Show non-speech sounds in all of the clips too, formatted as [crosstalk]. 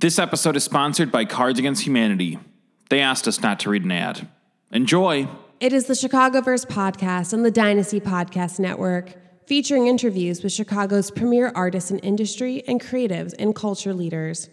This episode is sponsored by Cards Against Humanity. They asked us not to read an ad. Enjoy. It is the Chicago Chicagoverse podcast on the Dynasty Podcast Network, featuring interviews with Chicago's premier artists in industry and creatives and culture leaders.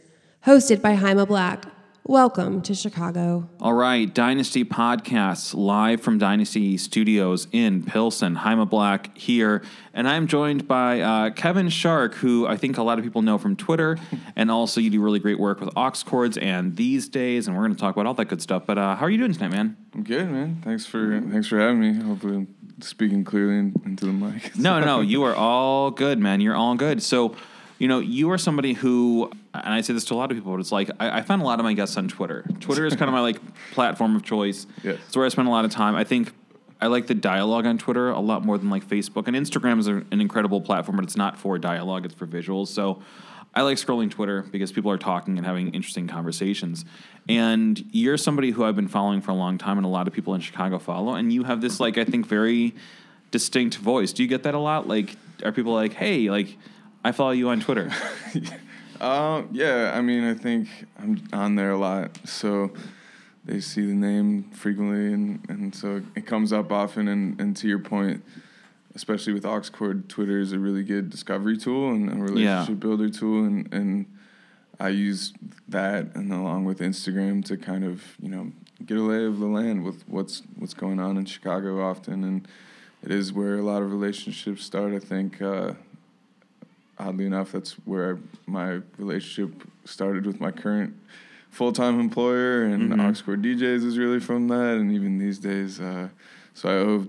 Hosted by Jaime Black. Welcome to Chicago. All right, Dynasty Podcasts live from Dynasty Studios in Pilsen. Jaime Black here, and I'm joined by uh, Kevin Shark, who I think a lot of people know from Twitter, [laughs] and also you do really great work with Aux Cords and these days, and we're going to talk about all that good stuff. But uh, how are you doing tonight, man? I'm good, man. Thanks for thanks for having me. Hopefully, I'm speaking clearly into the mic. No, no, [laughs] you are all good, man. You're all good. So, you know, you are somebody who, and I say this to a lot of people, but it's like I, I find a lot of my guests on Twitter. Twitter is kind of my like [laughs] platform of choice. Yes. It's where I spend a lot of time. I think I like the dialogue on Twitter a lot more than like Facebook. And Instagram is an incredible platform, but it's not for dialogue; it's for visuals. So. I like scrolling Twitter because people are talking and having interesting conversations. And you're somebody who I've been following for a long time, and a lot of people in Chicago follow. And you have this, like, I think, very distinct voice. Do you get that a lot? Like, are people like, hey, like, I follow you on Twitter? [laughs] Um, yeah, I mean, I think I'm on there a lot, so they see the name frequently, and, and so it comes up often. And, and to your point, especially with Aux Cord, Twitter is a really good discovery tool and a relationship builder tool, and and I use that and along with Instagram to kind of you know get a lay of the land with what's what's going on in Chicago often, and it is where a lot of relationships start. I think. Uh, oddly enough, that's where my relationship started with my current full time employer, and Mhm. Aux Cord DJs is really from that. And even these days, uh, so I owe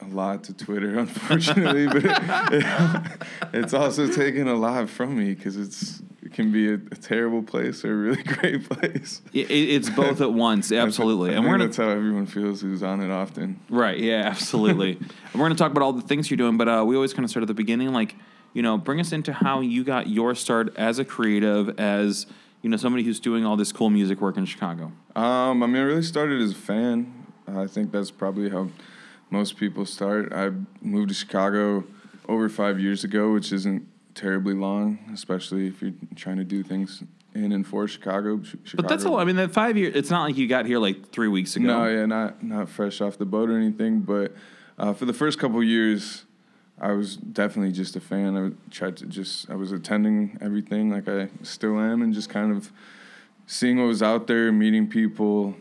a lot to Twitter, [laughs] unfortunately, but it, [laughs] it's also taken a lot from me because it's it can be a, a terrible place or a really [laughs] great place. It, it's both at once, absolutely. And we're gonna that's how everyone feels who's on it often. right, yeah, absolutely. and we're gonna talk about all the things you're doing, but uh, we always kind of start at the beginning, like you know, bring us into how you got your start as a creative, as you know, somebody who's doing all this cool music work in Chicago. Um, I mean, I really started as a fan. I think that's probably how most people start. I moved to Chicago over five years ago, which isn't terribly long, especially if you're trying to do things in and for Chicago. Chi- But that's all. I mean, that five years. It's not like you got here like three weeks ago. No, yeah, not not fresh off the boat or anything. But uh, for the first couple years, I was definitely just a fan. I tried to just I was attending everything like I still am, and just kind of seeing what was out there, meeting people,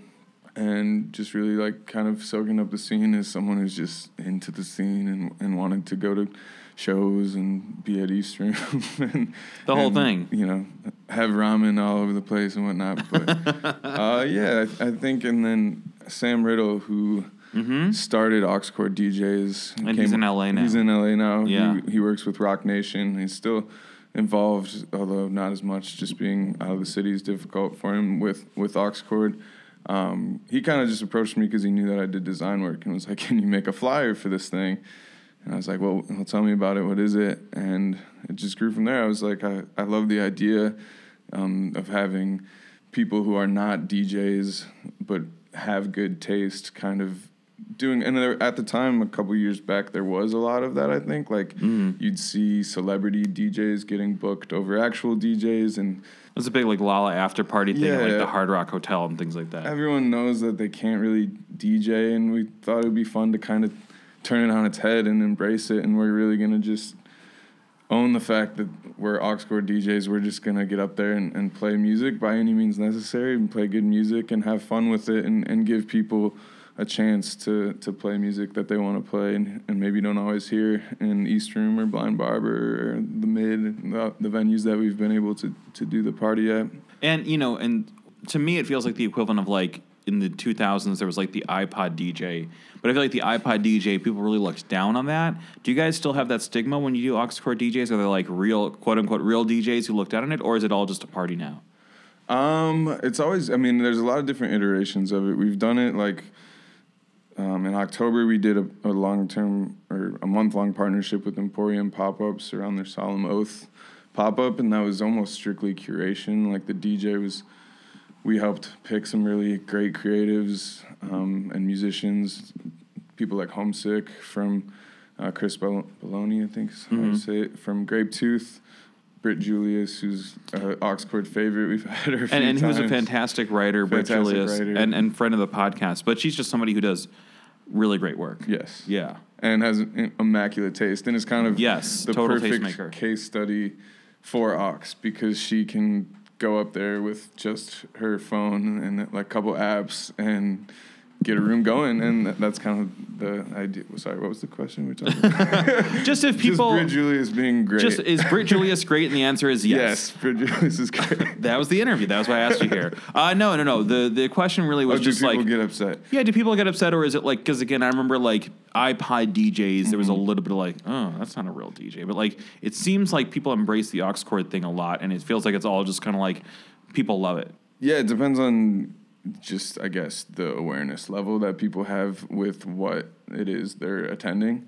and just really like kind of soaking up the scene as someone who's just into the scene and and wanted to go to shows and be at East Room [laughs] and The whole and, thing. You know, have ramen all over the place and whatnot. But [laughs] uh, yeah, I, I think, and then Sam Riddle, who Mm-hmm. started Aux Cord DJs, And he's in LA now. He's in LA now. Yeah. he, he works with Roc Nation. He's still involved, although not as much. Just being out of the city is difficult for him with with Aux Cord. Um, he kind of just approached me because he knew that I did design work and was like, [laughs] "Can you make a flyer for this thing?" And I was like, "Well, well tell me about it. What is it?" And it just grew from there. I was like, "I, I love the idea um, of having people who are not DJs but have good taste, kind of doing." And there, at the time, a couple years back, there was a lot of that. I think like Mm. you'd see celebrity DJs getting booked over actual DJs, and It was a big like Lolla after party thing at like the Hard Rock Hotel and things like that. everyone knows that they can't really DJ, and we thought it'd be fun to kind of turn it on its head and embrace it, and we're really gonna just own the fact that we're Aux Cord DJs. We're just gonna get up there and, and play music by any means necessary, and play good music and have fun with it, and, and give people a chance to, to play music that they want to play and, and maybe don't always hear in East Room or Blind Barber or the Mid, the, the venues that we've been able to, to do the party at. And you know, and to me, it feels like the equivalent of like in the 2000s there was like the iPod DJ, but I feel like the iPod DJ people really looked down on that. Do you guys still have that stigma when you do aux DJs? Are they like real quote unquote real DJs who look down on it, or is it all just a party now? Um, it's always. I mean, there's a lot of different iterations of it. We've done it like um, in October. We did a, a long term or a month long partnership with Emporium Pop Ups around their Solemn Oath pop up, and that was almost strictly curation. Like the DJ was, we helped pick some really great creatives um, and musicians, people like Homesick from uh, Chris Baloney, I think is how you say it, from Grape Tooth. Britt Julious, who's a Aux Cord favorite. We've had her and, and who's a fantastic writer, Britt Fantastic Julious, writer. and and friend of the podcast. But she's just somebody who does really great work. Yes. Yeah. and has an immaculate taste and is kind of Yes, the total perfect case study for Aux because she can go up there with just her phone and like a couple apps and get a room going and that's kind of the idea. Sorry, what was the question we were talking about? [laughs] Just if people. just Britt Julious being great. just is Britt Julious great? And the answer is yes. yes, Britt Julious is great. [laughs] That was the interview. That was why I asked you here. Uh, no, no, no. The the question really Oh, was do just people like, get upset? yeah, do people get upset or is it like? Because again, I remember like iPod DJs. There was a Mm-hmm. little bit of like, oh, that's not a real DJ. But like, it seems like people embrace the aux cord thing a lot, and it feels like it's all just kind of like people love it. Yeah, it depends on just I guess the awareness level that people have with what it is they're attending.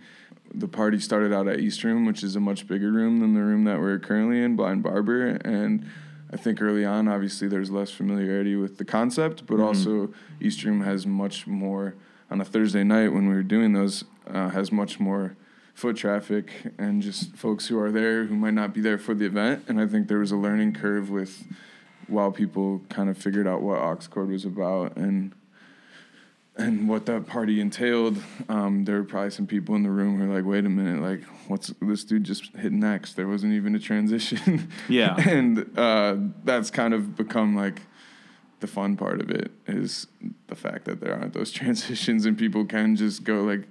The party started out at East Room, which is a much bigger room than the room that we're currently in, Blind Barber, and I think early on, obviously, there's less familiarity with the concept, but also East Room has much more on a Thursday night when we were doing those uh, has much more foot traffic and just folks who are there who might not be there for the event. And I think there was a learning curve with while people kind of figured out what Aux Cord was about and and what that party entailed, um, there were probably some people in the room who were like, "Wait a minute, like, what's this dude just hit next? There wasn't even a transition." [laughs] Yeah. and uh, that's kind of become like the fun part of it is the fact that there aren't those [laughs] transitions and people can just go like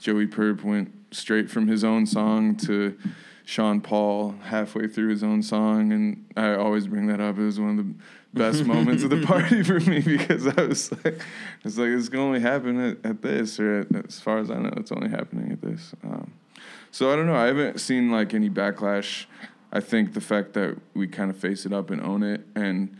Joey Purp went straight from his own song to Sean Paul halfway through his own song and I always bring that up. It was one of the best [laughs] moments of the party for me because I was like it's like it's gonna only happen at, at this or at, as far as I know it's only happening at this. Um, so I don't know. I haven't seen like any backlash. I think the fact that we kind of face it up and own it and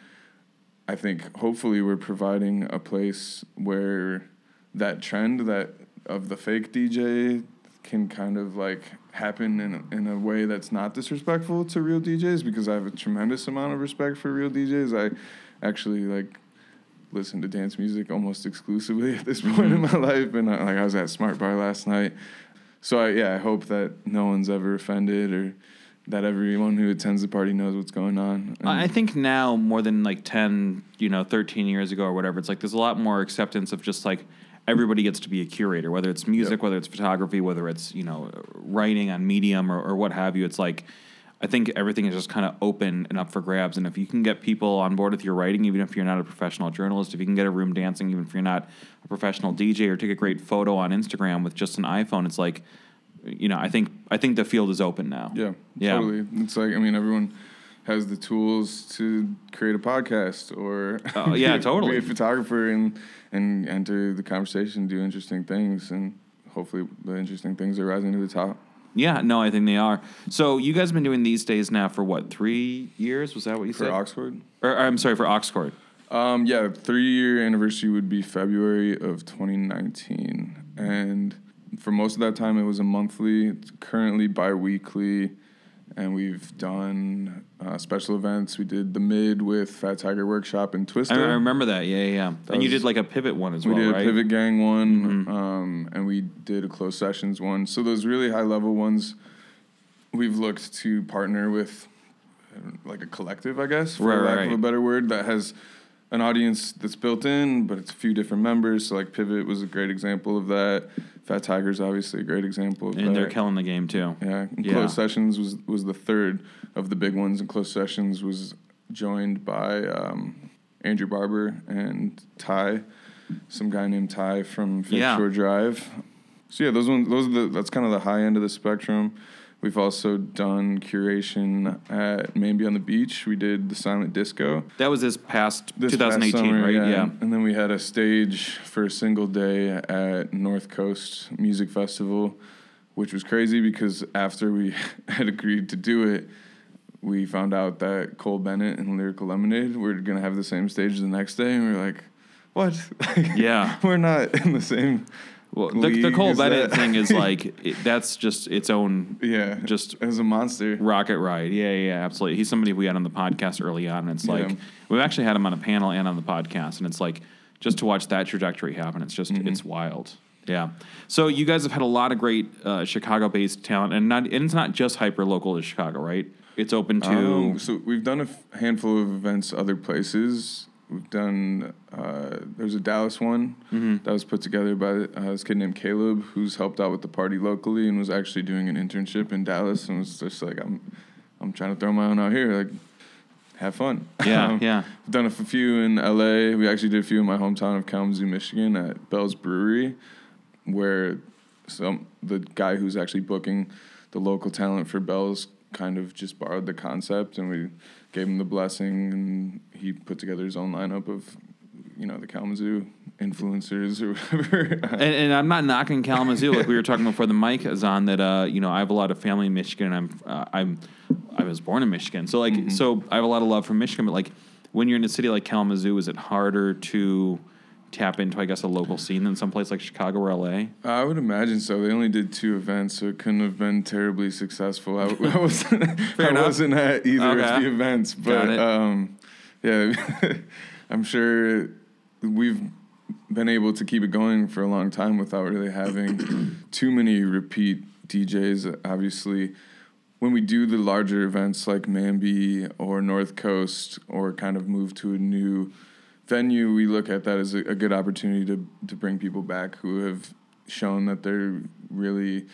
I think hopefully we're providing a place where that trend that of the fake DJ can kind of like happen in a, in a way that's not disrespectful to real DJs because I have a tremendous amount of respect for real DJs. I actually like listen to dance music almost exclusively [laughs] at this point in mm-hmm. my life and I, like I was at Smart Bar last night. So I, yeah, I hope that no one's ever offended or that everyone who attends the party knows what's going on. And- I um, think now more than like 10, you know, 13 years ago or whatever, it's like there's a lot more acceptance of just like everybody gets to be a curator, whether it's music, Yep. whether it's photography, whether it's, you know, writing on Medium or, or what have you. It's like, I think everything is just kind of open and up for grabs. And if you can get people on board with your writing, even if you're not a professional journalist, if you can get a room dancing, even if you're not a professional DJ, or take a great photo on Instagram with just an iPhone, it's like, you know, I think I think the field is open now. Yeah, Yeah. totally. It's like I mean, everyone has the tools to create a podcast or Oh, yeah, totally. [laughs] be a photographer and and enter the conversation, do interesting things, and hopefully the interesting things are rising to the top. Yeah, no, I think they are. So you guys have been doing these days now for what, three years? Was that what you For said? Oxford, Or, or, I'm sorry, for Aux Cord. um, yeah, three year anniversary would be February of 2019, and for most of that time it was a monthly. It's currently bi-weekly, and we've done uh, special events. We did the mid with Fat Tiger Workshop and Twister. I remember that. Yeah, yeah. yeah. And you did like a pivot one as We well, We did right? a Pivot Gang one, Mhm. um, and we did a closed sessions one. So those really high level ones, we've looked to partner with, like a collective, I guess, for Right, lack right, of a better word, that has an audience that's built in, but it's a few different members. So like Pivot was a great example of that. Fat Tiger's obviously a great example of And that. they're killing the game too. Yeah, and Yeah. closed sessions was was the third of the big ones, and closed sessions was joined by um, Andrew Barber and Ty, some guy named Ty from Fake Yeah. Shore Drive. So yeah, those ones, those are the that's kind of the high end of the spectrum. We've also done curation at Mamby on the Beach. We did the Silent Disco. That was this past This 2018, past summer, right? Yeah. And then we had a stage for a single day at North Coast Music Festival, which was crazy because after we [laughs] had agreed to do it, we found out that Cole Bennett and Lyrical Lemonade were going to have the same stage the next day. And we were like, what? [laughs] Yeah. we're not in the same. Well, the, the Cole Bennett that. thing is [laughs] like it, that's just its own Yeah. Just- as a monster. rocket ride. Yeah, yeah, yeah, absolutely. He's somebody we had on the podcast early on, and it's like Yeah. we've actually had him on a panel and on the podcast, and it's like just to watch that trajectory happen. It's just Mm-hmm. it's wild. Yeah. So you guys have had a lot of great uh, Chicago-based talent, and not and it's not just hyper local to Chicago, right? it's open to. Um, so we've done a handful of events other places. We've done. Uh, there's a Dallas one Mm-hmm. that was put together by uh, this kid named Caleb, who's helped out with the party locally and was actually doing an internship in Dallas, and was just like, I'm, I'm trying to throw my own out here, like, have fun. yeah, [laughs] Um, yeah. We've done a few in LA. We actually did a few in my hometown of Kalamazoo, Michigan, at Bell's Brewery, where some the guy who's actually booking the local talent for Bell's kind of just borrowed the concept, and we gave him the blessing, and he put together his own lineup of, you know, the Kalamazoo influencers or [laughs] whatever. And, and I'm not knocking Kalamazoo like we were talking before the mic is on. That uh, you know, I have a lot of family in Michigan. And I'm uh, I'm I was born in Michigan, so like so I have a lot of love for Michigan. But like when you're in a city like Kalamazoo, is it harder to tap into I guess a local scene than someplace like Chicago or LA? I would imagine so. They only did two events, so it couldn't have been terribly successful. I, [laughs] I wasn't, I enough. wasn't at either Okay. of the events, but um, yeah, [laughs] I'm sure we've been able to keep it going for a long time without really having [coughs] too many repeat DJs. Obviously, when we do the larger events like Mamby or North Coast, or kind of move to a new venue, we look at that as a, a good opportunity to to bring people back who have shown that they're really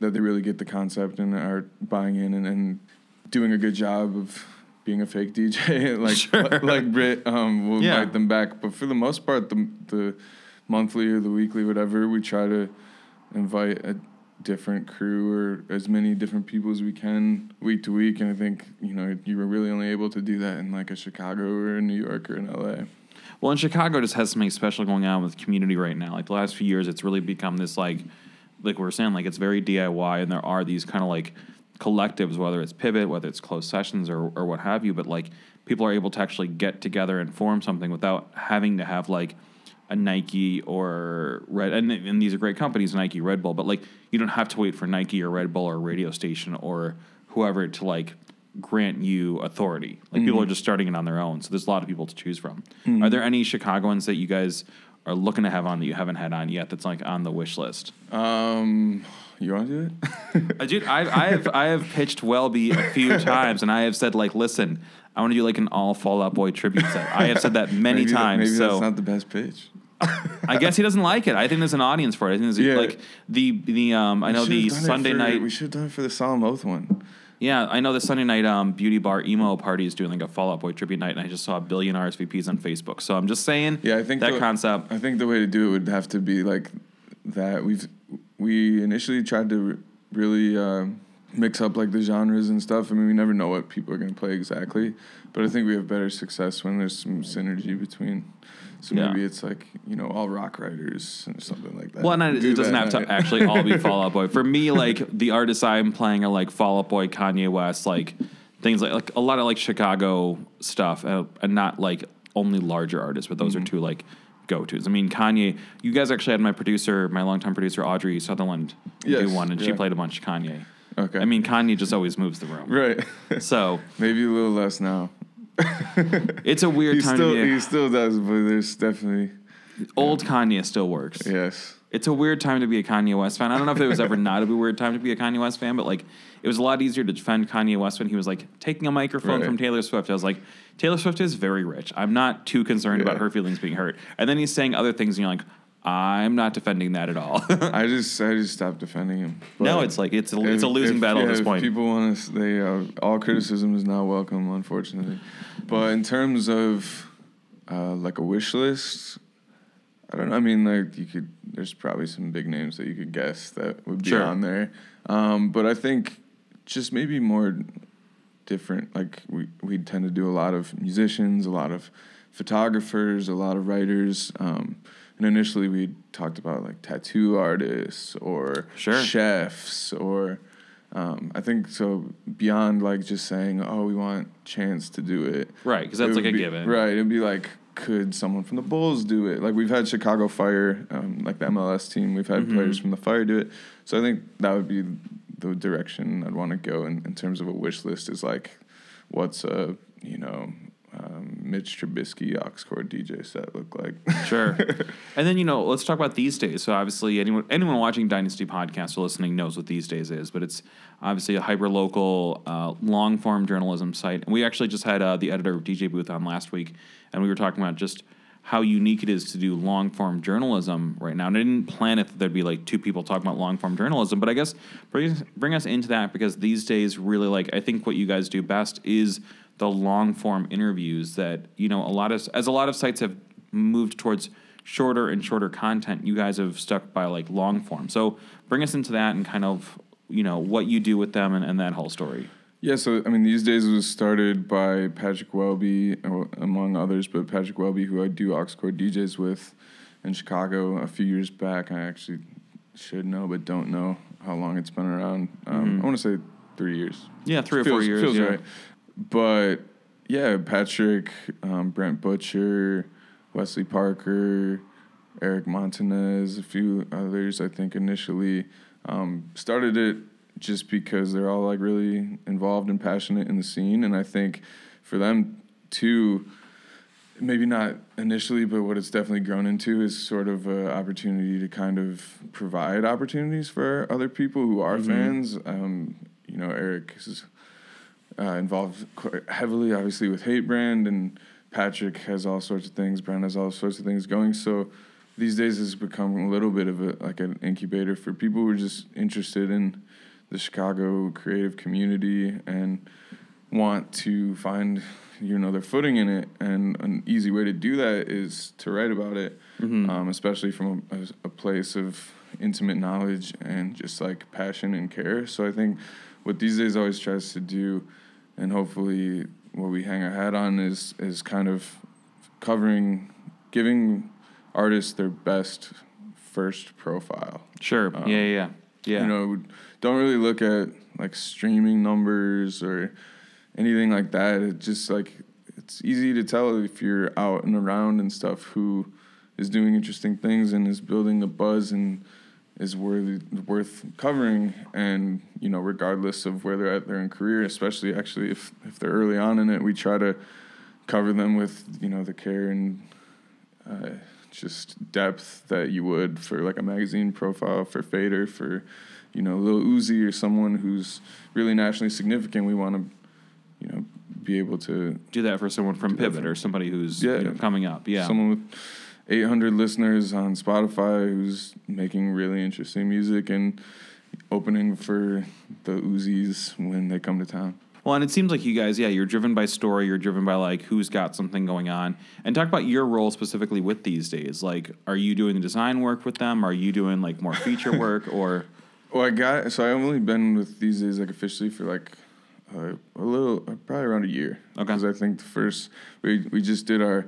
that they really get the concept and are buying in and, and doing a good job of being a fake DJ [laughs] like Sure. like Brit um will Yeah. invite them back but for the most part the the monthly or the weekly whatever we try to invite a different crew or as many different people as we can week to week and I think you know you were really only able to do that in like a Chicago or a New York or in LA Well, in Chicago, just has something special going on with community right now. Like the last few years, it's really become this like, like we were saying, like it's very DIY, and there are these kind of like collectives, whether it's Pivot, whether it's closed sessions, or or what have you. But like people are able to actually get together and form something without having to have like a Nike or Red, and, and these are great companies, Nike, Red Bull, but like you don't have to wait for Nike or Red Bull or a radio station or whoever to like grant you authority. Like people are just starting it on their own, so there's a lot of people to choose from. Are there any Chicagoans that you guys are looking to have on that you haven't had on yet? That's like on the wish list. um you want to do it Uh, dude, I, I have I have pitched Welby a few [laughs] times, and I have said like, listen, I want to do like an all Fall Out Boy tribute set. I have said that [laughs] many maybe that- times. maybe so that's not the best pitch I guess he doesn't like it. I think there's an audience for it. I think there's Yeah. like the the um I know the should've done it Sunday for- night We should have done it for the Solemn Oath one. yeah I know the Sunday night um beauty bar emo party is doing like a Fall Out Boy tribute night, and I just saw a billion RSVPs on Facebook. So I'm just saying Yeah, I think that the- concept. I think the way to do it would have to be like that. We've we initially tried to re- really uh, mix up like the genres and stuff. I mean, we never know what people are going to play exactly, but I think we have better success when there's some synergy between. So Yeah. maybe it's like you know all rock writers or something like that. Well, and I, it doesn't have to actually all be Fall Out Boy. For me, [laughs] like the artists I'm playing are like Fall Out Boy, Kanye West, like things like like a lot of like Chicago stuff, uh, and not like only larger artists. But those Mm-hmm. are two like go tos. I mean, Kanye. You guys actually had my producer, my longtime producer Audrey Sutherland, do one, and she played a bunch of Kanye. Okay. I mean, Kanye just always moves the room. right. So [laughs] maybe a little less now. [laughs] it's a weird He time still to be. he still does, but there's definitely Old Kanye still works. yes. It's a weird time to be a Kanye West fan. I don't know if it was ever [laughs] not a weird time to be a Kanye West fan, but like it was a lot easier to defend Kanye West when he was like taking a microphone Right. from Taylor Swift. I was like, Taylor Swift is very rich. I'm not too concerned about her feelings being hurt. And then he's saying other things, and you're like, I'm not defending that at all. [laughs] I just I just stopped defending him. no, it's like it's a, it's a losing if- battle yeah, at this if point. People want to. They uh, all criticism is not welcome, unfortunately. But in terms of uh, like a wish list, I don't know. I mean, like you could. There's probably some big names that you could guess that would be Sure. on there. Um, but I think just maybe more different. Like we we tend to do a lot of musicians, a lot of photographers, a lot of writers. Um, and initially we talked about like tattoo artists or Sure. chefs or um, I think so beyond like just saying oh we want Chance to do it right, because that's like a be- given. right it'd be like could someone from the Bulls do it like we've had Chicago Fire um, like the MLS team we've had Mhm. players from the Fire do it so I think that would be the direction I'd want to go in, in terms of a wish list is like what's a you know um, Mitch Trubisky Aux Cord DJ set look like. Sure. [laughs] and then you know, let's talk about these days. So obviously, anyone anyone watching Dynasty podcast or listening knows what these days is, but it's obviously a hyper local, uh, long form journalism site. And we actually just had uh, the editor of DJ Booth on last week, and we were talking about just how unique it is to do long form journalism right now. And I didn't plan it that there'd be like two people talking about long form journalism, but I guess bring bring us into that because these days, really like I think what you guys do best is the long form interviews that you know a lot of as a lot of sites have moved towards shorter and shorter content you guys have stuck by like long form so bring us into that and kind of you know what you do with them and, and that whole story Yeah, so I mean, these days it was started by Patrick Welby, uh, among others, but Patrick Welby, who I do Aux Cord DJs with in Chicago a few years back. I actually should know, but don't know how long it's been around. Um, I want to say three years. yeah three or four years Feels yeah. right. But yeah, Patrick, um, Brent Butcher, Wesley Parker, Eric Montanez, a few others. I think initially um, started it just because they're all like really involved and passionate in the scene, and I think for them too. Maybe not initially, but what it's definitely grown into is sort of an opportunity to kind of provide opportunities for other people who are fans. Um, you know, Eric is uh, involved quite heavily, obviously, with Hate Brand, and Patrick has all sorts of things. Brand has all sorts of things going. So these days, it's become a little bit of a like an incubator for people who are just interested in the Chicago creative community and want to find you know their footing in it. And an easy way to do that is to write about it, um, especially from a- a place of intimate knowledge and just like passion and care. So I think what these days always tries to do, and hopefully what we hang our hat on is is kind of covering, giving artists their best first profile. sure Um, yeah yeah yeah yeah You know, don't really look at like streaming numbers or anything like that. It just like it's easy to tell if you're out and around and stuff who is doing interesting things and is building a buzz and is worthy worth covering and you know regardless of where they're at their in career especially actually if if they're early on in it we try to cover them with you know the care and uh, just depth that you would for like a magazine profile for Fader for you know Lil Uzi or someone who's really nationally significant. We want to you know be able to do that for someone from pivot or somebody who's Yeah. you know, coming up yeah someone with 800 listeners on Spotify who's making really interesting music and opening for the Uzis when they come to town. Well, and it seems like you guys, yeah, you're driven by story, you're driven by like who's got something going on. And talk about your role specifically with these days. Like, are you doing the design work with them? Are you doing like more feature [laughs] work or Well, I got so I've only been with these days like officially for like uh, a little, uh, probably around a year. Okay. Because I think the first we we just did our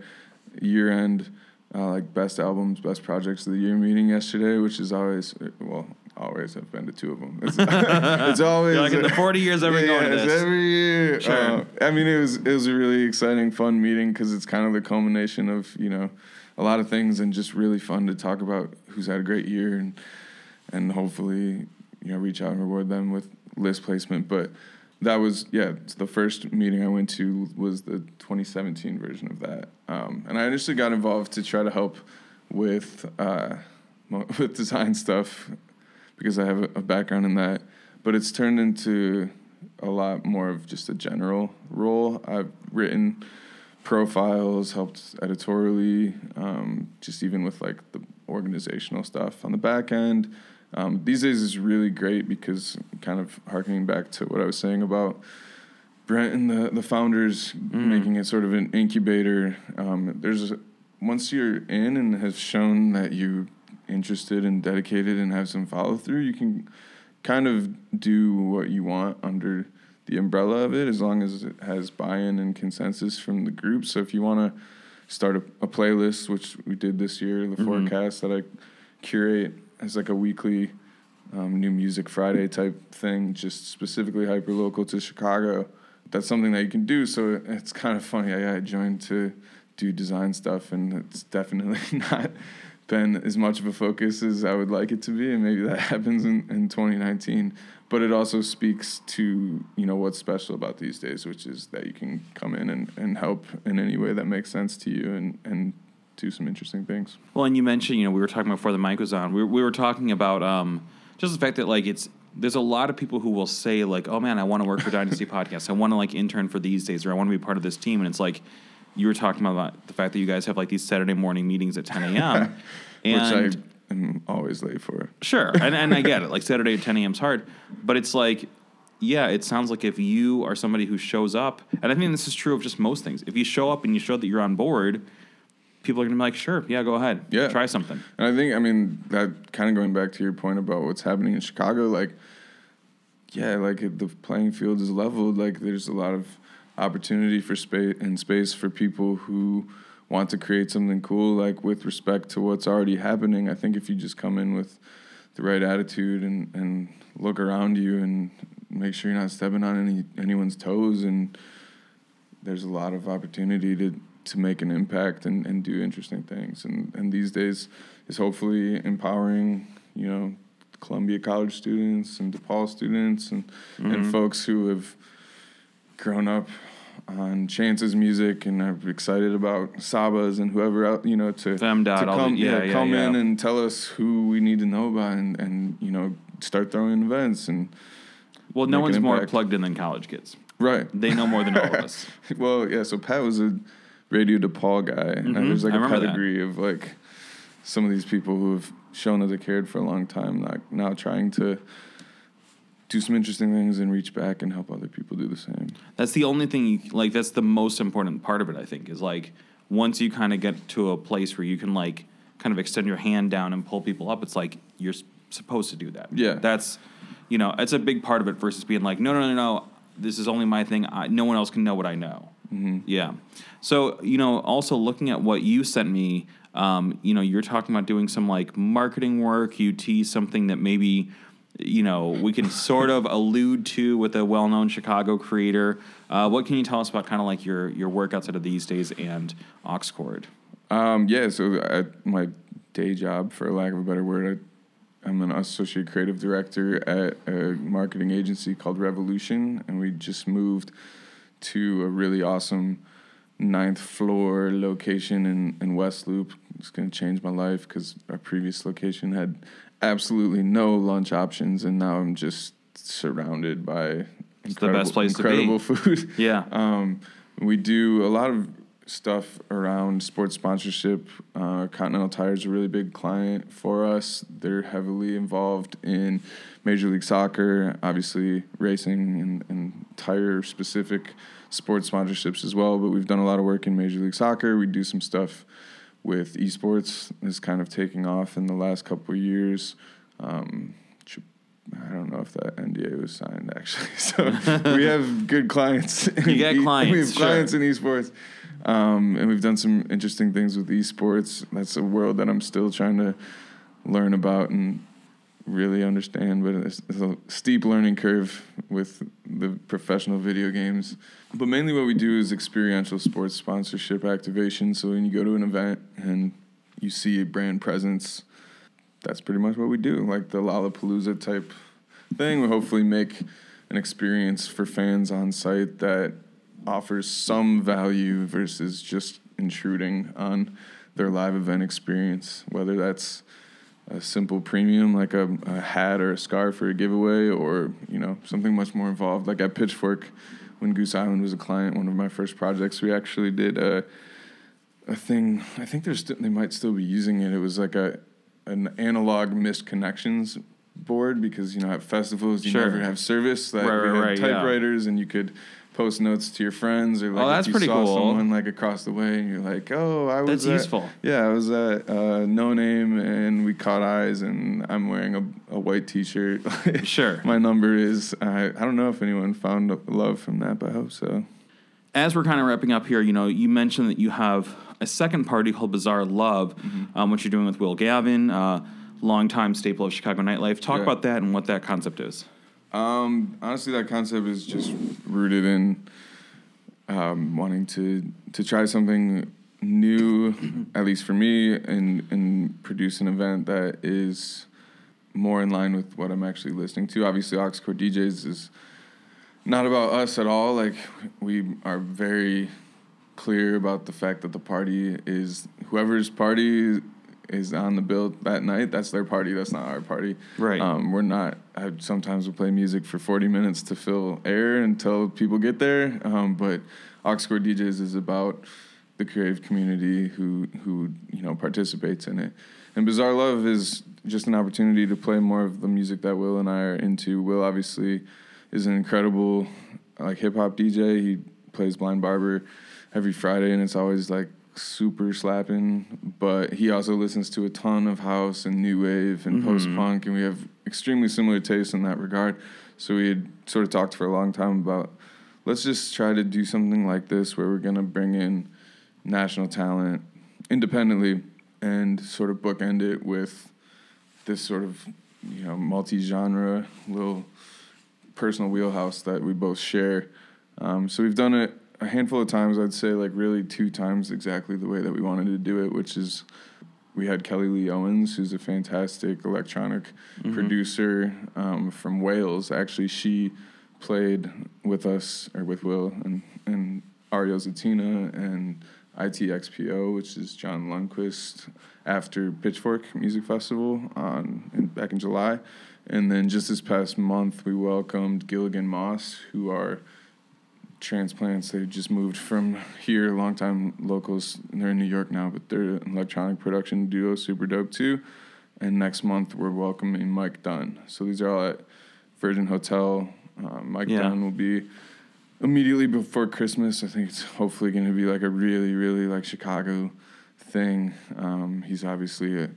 year end uh, like best albums, best projects of the year meeting yesterday, which is always well always I've been to two of them. It's, [laughs] it's always You're like in the 40 years I've been going to this. every year. Sure. Uh, I mean, it was it was a really exciting, fun meeting because it's kind of the culmination of you know a lot of things and just really fun to talk about who's had a great year and and hopefully you know reach out and reward them with list placement. But that was yeah, the first meeting I went to was the 2017 version of that, um, and I initially got involved to try to help with uh, [laughs] with design stuff because I have a, background in that. But it's turned into a lot more of just a general role. I've written profiles, helped editorially, um, just even with like the organizational stuff on the back end. Um, these days is really great because kind of harkening back to what I was saying about Brent and the, the founders making it sort of an incubator. Um, there's once you're in and have shown that you interested and dedicated and have some follow through, you can kind of do what you want under the umbrella of it as long as it has buy-in and consensus from the group. So if you want to start a, a playlist, which we did this year, the forecast that I curate as like a weekly um, new music Friday type thing, just specifically hyper local to Chicago. That's something that you can do. So it's kind of funny. I, I joined to do design stuff, and it's definitely [laughs] not been as much of a focus as I would like it to be, and maybe that [laughs] happens in, in 2019. But it also speaks to you know what's special about these days, which is that you can come in and, and help in any way that makes sense to you, and and do some interesting things. Well, and you mentioned, you know, we were talking before the mic was on. We were, we were talking about um, just the fact that like it's there's a lot of people who will say like, "Oh man, I want to work for Dynasty [laughs] Podcast. I want to like intern for these days, or I want to be part of this team." And it's like you were talking about the fact that you guys have like these Saturday morning meetings at 10 a.m. and [laughs] which I am always late for. Sure, and and I get it. Like [laughs] Saturday at 10 a.m. is hard, but it's like, yeah, it sounds like if you are somebody who shows up, and I think this is true of just most things. If you show up and you show that you're on board, people are gonna be like, sure, yeah, go ahead, Yeah. try something. And I think, I mean, that kind of going back to your point about what's happening in Chicago, like, yeah, like the playing field is leveled. Like, there's a lot of opportunity for space and space for people who want to create something cool, like with respect to what's already happening. I think if you just come in with the right attitude and, and look around you and make sure you're not stepping on any anyone's toes and there's a lot of opportunity to to make an impact and, and do interesting things and and these days is hopefully empowering you know Columbia College students and DePaul students and and mm-hmm. folks who have grown up on Chance's music and are excited about Saba's and whoever else you know to Femdot, to all the- come yeah, yeah, come in and tell us who we need to know about and, and you know start throwing events and Well, no one's more plugged in than college kids. right They know more than all of [laughs] us. well, yeah. So Pat was a Radio DePaul guy, and Mhm, there's like I a remember that. pedigree of like some of these people who have shown that they cared for a long time, like now trying to do some interesting things and reach back and help other people do the same. That's the only thing. You, like that's the most important part of it. I think is like once you kind of get to a place where you can like kind of extend your hand down and pull people up. It's like you're supposed to do that. Yeah. that's you know it's a big part of it versus being like no no no no this is only my thing. I, no one else can know what I know. Yeah. So you know also looking at what you sent me. Um, you know, you're talking about doing some like marketing work. You tease something that maybe you know we can [laughs] sort of allude to with a well-known Chicago creator. Uh, what can you tell us about kind of like your your work outside of these days and Aux Cord? Um, yeah, so at my day job, for lack of a better word, I, I'm an associate creative director at a marketing agency called Revolution, and we just moved to a really awesome ninth floor location in, in West Loop. It's going to change my life because our previous location had absolutely no lunch options, and now I'm just surrounded by It's the best place to be. incredible food. Yeah. [laughs] Um, we do a lot of stuff around sports sponsorship. Uh, Continental Tire is a really big client for us. They're heavily involved in Major League Soccer, obviously racing and, and tire specific sports sponsorships as well. But we've done a lot of work in Major League Soccer. We do some stuff with esports is kind of taking off in the last couple of years. Um, I don't know if that NDA was signed actually. [laughs] So we have good clients. You got e- clients, We have sure. clients in esports, um, and we've done some interesting things with esports. That's a world that I'm still trying to learn about and really understand. But it's, it's a steep learning curve with the professional video games. But mainly, what we do is experiential sports sponsorship activation. So when you go to an event and you see a brand presence that's pretty much what we do, like the Lollapalooza type thing. We hopefully make an experience for fans on site that offers some value versus just intruding on their live event experience, whether that's a simple premium like a, a hat or a scarf or a giveaway or you know something much more involved like at pitchfork when goose island was a client one of my first projects we actually did a, a thing i think there's st- they might still be using it it was like a an analog missed connections board because you know at festivals you Sure. never have service like Right, we right, had right, yeah. typewriters and you could post notes to your friends or like Oh, that's if you pretty saw cool. someone like across the way and you're like oh i was That's at- useful. yeah, I was at uh, Noname and we caught eyes, and I'm wearing a, a white T-shirt. [laughs] Sure. My number is I, I don't know if anyone found love from that, but I hope so. As we're kind of wrapping up here, you know, you mentioned that you have a second party called Bizarre Love, Mm-hmm. um, which you're doing with Will Gavin, uh, longtime staple of Chicago nightlife. Talk Yeah. about that and what that concept is. Um, honestly, that concept is just rooted in um, wanting to to try something new, at least for me, and and produce an event that is more in line with what I'm actually listening to. Obviously, Aux Cord DJs is not about us at all. Like we are very clear about the fact that the party is whoever's party is on the bill that night. That's their party. That's not our party. Right. Um, we're not. I sometimes will play music for 40 minutes to fill air until people get there. Um, but Aux Cord DJs is about the creative community who who you know participates in it. And Bizarre Love is just an opportunity to play more of the music that Will and I are into. Will obviously is an incredible like hip hop DJ. He plays Blind Barber every Friday, and it's always like super slapping. But he also listens to a ton of house and new wave and post punk, and we have extremely similar tastes in that regard. So we had sort of talked for a long time about let's just try to do something like this where we're gonna bring in national talent independently and sort of bookend it with this sort of you know multi-genre little personal wheelhouse that we both share. Um, so we've done it a handful of times. I'd say like really two times exactly the way that we wanted to do it, which is we had Kelly Lee Owens, who's a fantastic electronic producer um, from Wales. Actually, she played with us or with Will and and Ario Zatina and ITXPO, which is John Lundquist, after Pitchfork Music Festival on in, back in July. And then just this past month, we welcomed Gilligan Moss, who are transplants. They just moved from here, longtime locals. and They're in New York now, but they're an electronic production duo, super dope too. And next month, we're welcoming Mike Dunn. So these are all at Virgin Hotel. Um, Mike Yeah. Dunn will be immediately before Christmas. I think it's hopefully going to be like a really, really like Chicago thing. Um, he's obviously a,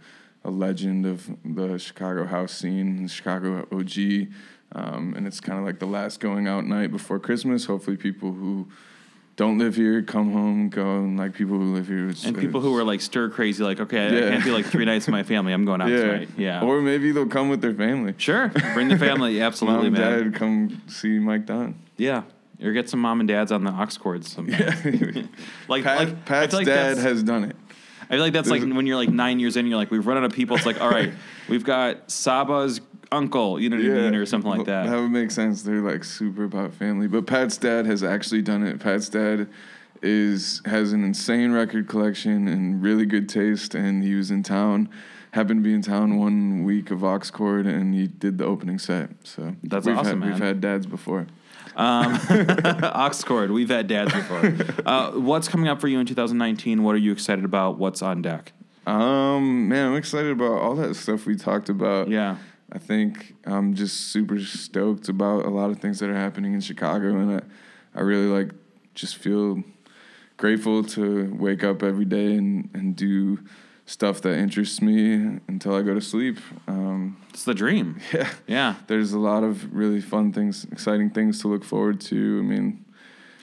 a legend of the Chicago house scene, the Chicago OG. Um, and it's kind of like the last going out night before Christmas. Hopefully, people who don't live here come home, go, and like people who live here. It's, And people who are like stir crazy, like, okay, I- I can't be like three nights with my [laughs] family. I'm going out yeah, tonight. Yeah. Or maybe they'll come with their family. sure. Bring the family. [laughs] Absolutely, Mom, man. dad, come see Mike Dunn. Yeah. Or get some mom and dads on the Aux Cords. sometime. [laughs] like, Pat, like Pat's like dad has done it. I feel like that's like There's- when you're like nine years in, you're like, we've run out of people. It's like, all right, we've got Saba's uncle, you know what I mean, or something like that. That would make sense. They're like super about family. But Pat's dad has actually done it. Pat's dad is has an insane record collection and really good taste. And he was in town, happened to be in town one week of Aux Cord, and he did the opening set. So That's we've awesome, had, man. We've had dads before. Um, [laughs] [laughs] Aux Cord, we've had dads before. Uh, what's coming up for you in 2019? What are you excited about? What's on deck? Um, man, I'm excited about all that stuff we talked about. Yeah. I think I'm just super stoked about a lot of things that are happening in Chicago, and I, I really like just feel grateful to wake up every day and, and do stuff that interests me until I go to sleep. Um, It's the dream. [laughs] yeah, Yeah. there's a lot of really fun things, exciting things to look forward to. I mean,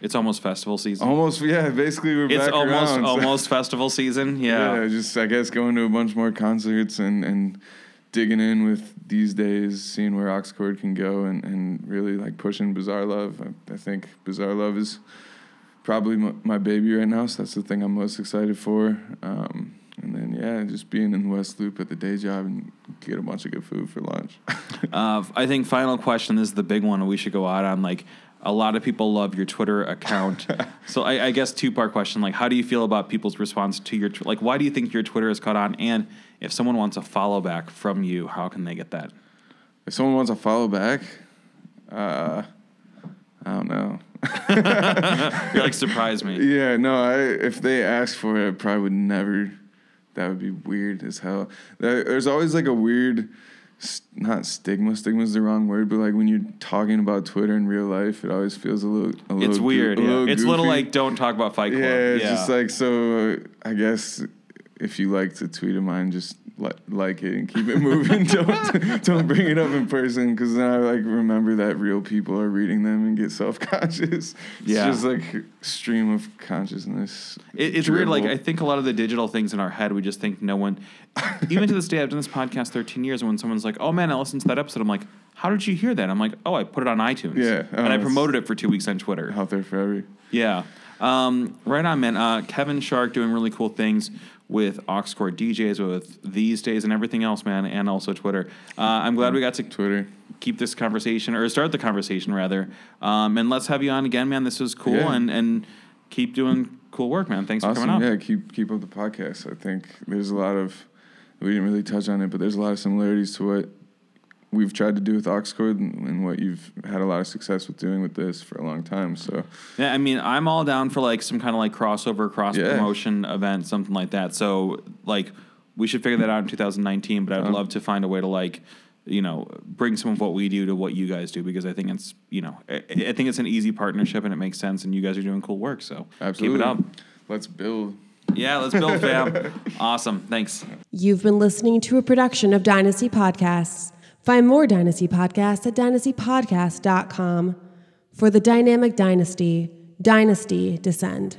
It's almost festival season. almost yeah, basically we're it's back almost around, [laughs] so- almost festival season. yeah. Yeah. just I guess going to a bunch more concerts and and digging in with these days, seeing where Aux Cord can go, and and really like pushing Bizarre Love. I, I think Bizarre Love is probably my, my baby right now, so that's the thing I'm most excited for. Um, and then yeah, just being in the West Loop at the day job and get a bunch of good food for lunch. [laughs] Uh, I think final question. This is the big one. We should go out on like a lot of people love your Twitter account. [laughs] so I, I guess two part question. Like, how do you feel about people's response to your like? Why do you think your Twitter has caught on? And if someone wants a follow back from you, how can they get that? if someone wants a follow back, uh, I don't know. [laughs] You're like surprise me. Yeah, no, I if they ask for it, I probably would never. That would be weird as hell. There's always like a weird, not stigma. Stigma is the wrong word, but like when you're talking about Twitter in real life, it always feels a little. A little It's weird. a Yeah. little It's a little like don't talk about Fight Club. Yeah, it's just like so. I guess if you like to tweet of mine, just li- like it and keep it moving. [laughs] don't don't bring it up in person because then I like remember that real people are reading them and get self conscious. It's Yeah. just like stream of consciousness. It, it's weird. Like I think a lot of the digital things in our head, we just think no one. Even to this day, I've done this podcast 13 years, and when someone's like, "Oh man, I listened to that episode," I'm like, "How did you hear that?" I'm like, "Oh, I put it on iTunes." Yeah. Oh, and I promoted it for two weeks on Twitter. out there for every. Yeah. Um, right on, man. Uh, Kevin Shark doing really cool things with Aux Cord DJs, with these days and everything else, man, and also Twitter. Uh, I'm glad we got to Twitter. keep this conversation or start the conversation rather. Um, and let's have you on again, man. This was cool, Yeah. and and keep doing cool work, man. Thanks for coming up. Yeah, keep keep up the podcast. I think there's a lot of we didn't really touch on it, but there's a lot of similarities to what we've tried to do with Aux Cord and, and what you've had a lot of success with doing with this for a long time. So Yeah, I mean, I'm all down for like some kind of like crossover, cross Yeah. promotion event, something like that. So like, we should figure that out in 2019. But I'd Um, love to find a way to like, you know, bring some of what we do to what you guys do because I think it's you know, I, I think it's an easy partnership and it makes sense. And you guys are doing cool work, so absolutely, keep it up. Let's build. Yeah, let's build, fam. [laughs] awesome, thanks. You've been listening to a production of Dynasty Podcasts. Find more Dynasty Podcasts at dynastypodcast.com. For the dynamic dynasty, Dynasty Descend.